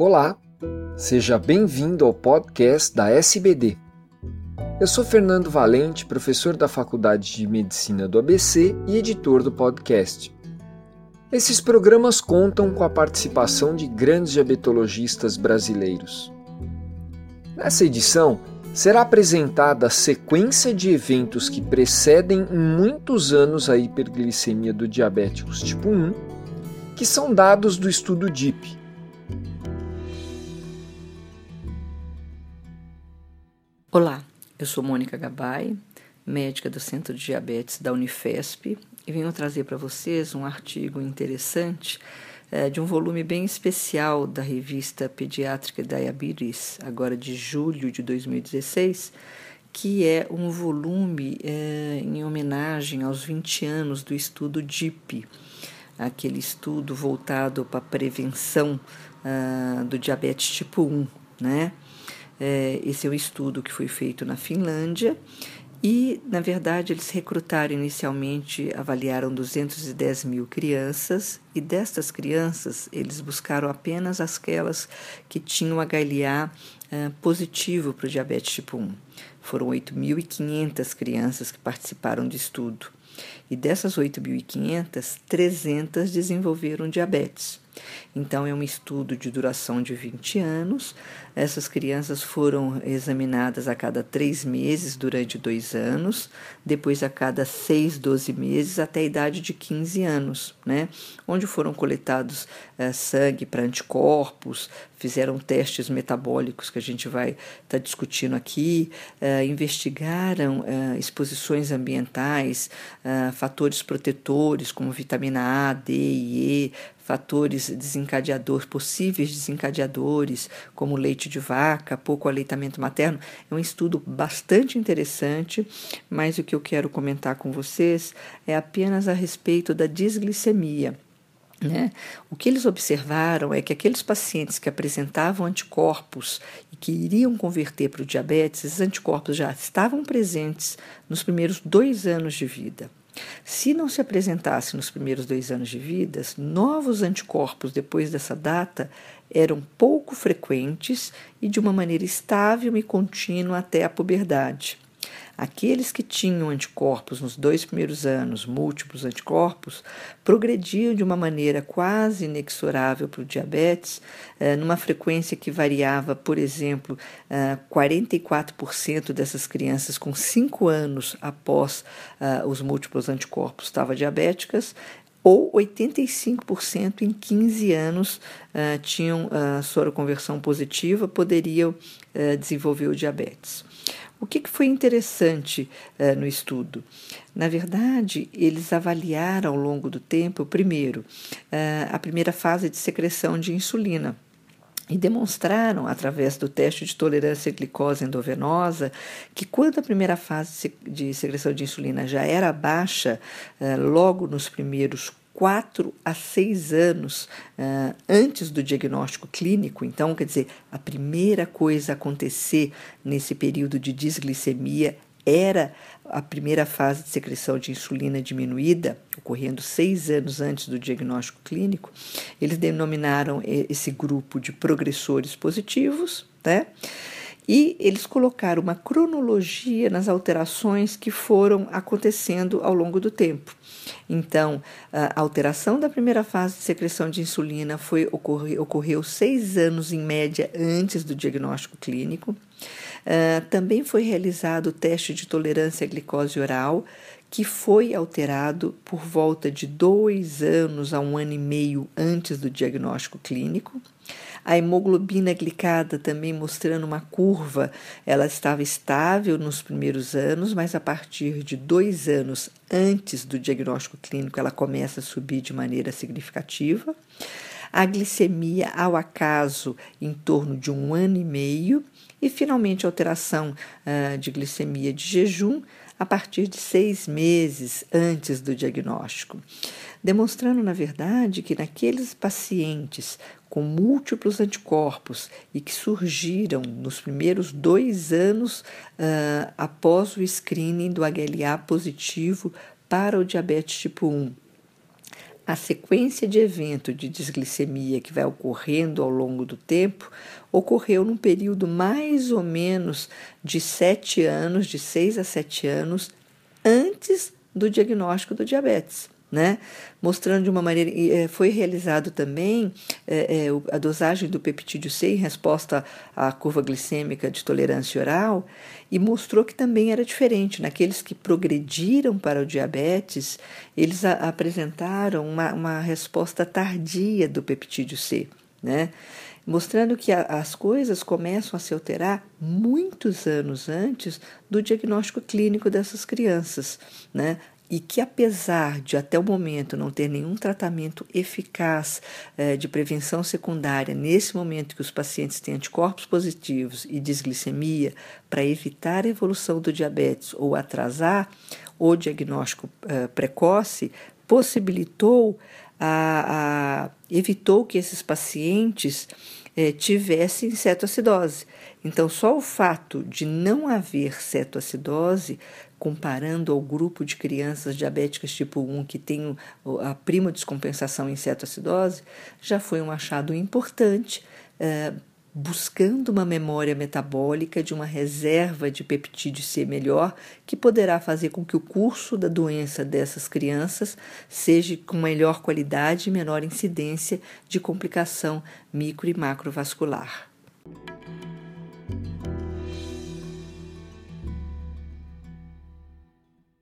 Olá, seja bem-vindo ao podcast da SBD. Eu sou Fernando Valente, professor da Faculdade de Medicina do ABC e editor do podcast. Esses programas contam com a participação de grandes diabetologistas brasileiros. Nessa edição, será apresentada a sequência de eventos que precedem em muitos anos a hiperglicemia do diabéticos tipo 1, que são dados do estudo DIP, Olá, eu sou Mônica Gabay, médica do Centro de Diabetes da Unifesp, e venho trazer para vocês um artigo interessante é, de um volume bem especial da revista Pediátrica Diabetes, agora de julho de 2016, que é um volume é, em homenagem aos 20 anos do estudo DIP, aquele estudo voltado para a prevenção uh, do diabetes tipo 1, né? É, esse é um estudo que foi feito na Finlândia e, na verdade, eles recrutaram inicialmente, avaliaram 210 mil crianças, e destas crianças, eles buscaram apenas aquelas que tinham HLA uh, positivo para o diabetes tipo 1. Foram 8.500 crianças que participaram do estudo. E dessas 8.500, 300 desenvolveram diabetes. Então, é um estudo de duração de 20 anos. Essas crianças foram examinadas a cada três meses durante dois anos, depois a cada seis, 12 meses, até a idade de 15 anos, né? onde foram coletados é, sangue para anticorpos, fizeram testes metabólicos que a gente vai estar tá discutindo aqui, é, investigaram é, exposições ambientais, fatores protetores como vitamina A, D e E, fatores desencadeadores, possíveis desencadeadores, como leite de vaca, pouco aleitamento materno. É um estudo bastante interessante, mas o que eu quero comentar com vocês é apenas a respeito da desglicemia. Né? O que eles observaram é que aqueles pacientes que apresentavam anticorpos e que iriam converter para o diabetes, esses anticorpos já estavam presentes nos primeiros dois anos de vida. Se não se apresentasse nos primeiros dois anos de vida, novos anticorpos depois dessa data eram pouco frequentes e de uma maneira estável e contínua até a puberdade. Aqueles que tinham anticorpos nos dois primeiros anos, múltiplos anticorpos, progrediam de uma maneira quase inexorável para o diabetes, eh, numa frequência que variava, por exemplo, 44% dessas crianças com 5 anos após eh, os múltiplos anticorpos estavam diabéticas, ou 85% em 15 anos tinham uh, soroconversão positiva, poderiam desenvolver o diabetes. O que foi interessante uh, no estudo? Na verdade, eles avaliaram ao longo do tempo, primeiro, uh, a primeira fase de secreção de insulina e demonstraram, através do teste de tolerância à glicose endovenosa, que quando a primeira fase de secreção de insulina já era baixa, uh, logo nos primeiros quatro a seis anos uh, antes do diagnóstico clínico. Então, quer dizer, a primeira coisa a acontecer nesse período de desglicemia era a primeira fase de secreção de insulina diminuída, ocorrendo seis anos antes do diagnóstico clínico. Eles denominaram esse grupo de progressores positivos, né? E eles colocaram uma cronologia nas alterações que foram acontecendo ao longo do tempo. Então, a alteração da primeira fase de secreção de insulina foi ocorreu, ocorreu seis anos em média antes do diagnóstico clínico. Uh, também foi realizado o teste de tolerância à glicose oral, que foi alterado por volta de dois anos a um ano e meio antes do diagnóstico clínico. A hemoglobina glicada também mostrando uma curva, ela estava estável nos primeiros anos, mas a partir de dois anos antes do diagnóstico clínico ela começa a subir de maneira significativa. A glicemia ao acaso em torno de um ano e meio e finalmente alteração uh, de glicemia de jejum a partir de seis meses antes do diagnóstico, demonstrando, na verdade, que naqueles pacientes com múltiplos anticorpos e que surgiram nos primeiros dois anos uh, após o screening do HLA positivo para o diabetes tipo 1. A sequência de evento de desglicemia que vai ocorrendo ao longo do tempo ocorreu num período mais ou menos de sete anos, de seis a sete anos, antes do diagnóstico do diabetes né? mostrando de uma maneira. Eh, foi realizado também é, é, a dosagem do peptídeo C em resposta à curva glicêmica de tolerância oral e mostrou que também era diferente. Naqueles que progrediram para o diabetes, eles a, apresentaram uma, uma resposta tardia do peptídeo C. Né? mostrando que as coisas começam a se alterar muitos anos antes do diagnóstico clínico dessas crianças. Né? E que, apesar de até o momento não ter nenhum tratamento eficaz eh, de prevenção secundária, nesse momento que os pacientes têm anticorpos positivos e desglicemia, para evitar a evolução do diabetes ou atrasar o diagnóstico eh, precoce, possibilitou, a, a, evitou que esses pacientes eh, tivessem cetoacidose. Então, só o fato de não haver cetoacidose comparando ao grupo de crianças diabéticas tipo 1 que tem a prima descompensação em cetoacidose, já foi um achado importante, é, buscando uma memória metabólica de uma reserva de peptídeo C melhor, que poderá fazer com que o curso da doença dessas crianças seja com melhor qualidade e menor incidência de complicação micro e macrovascular.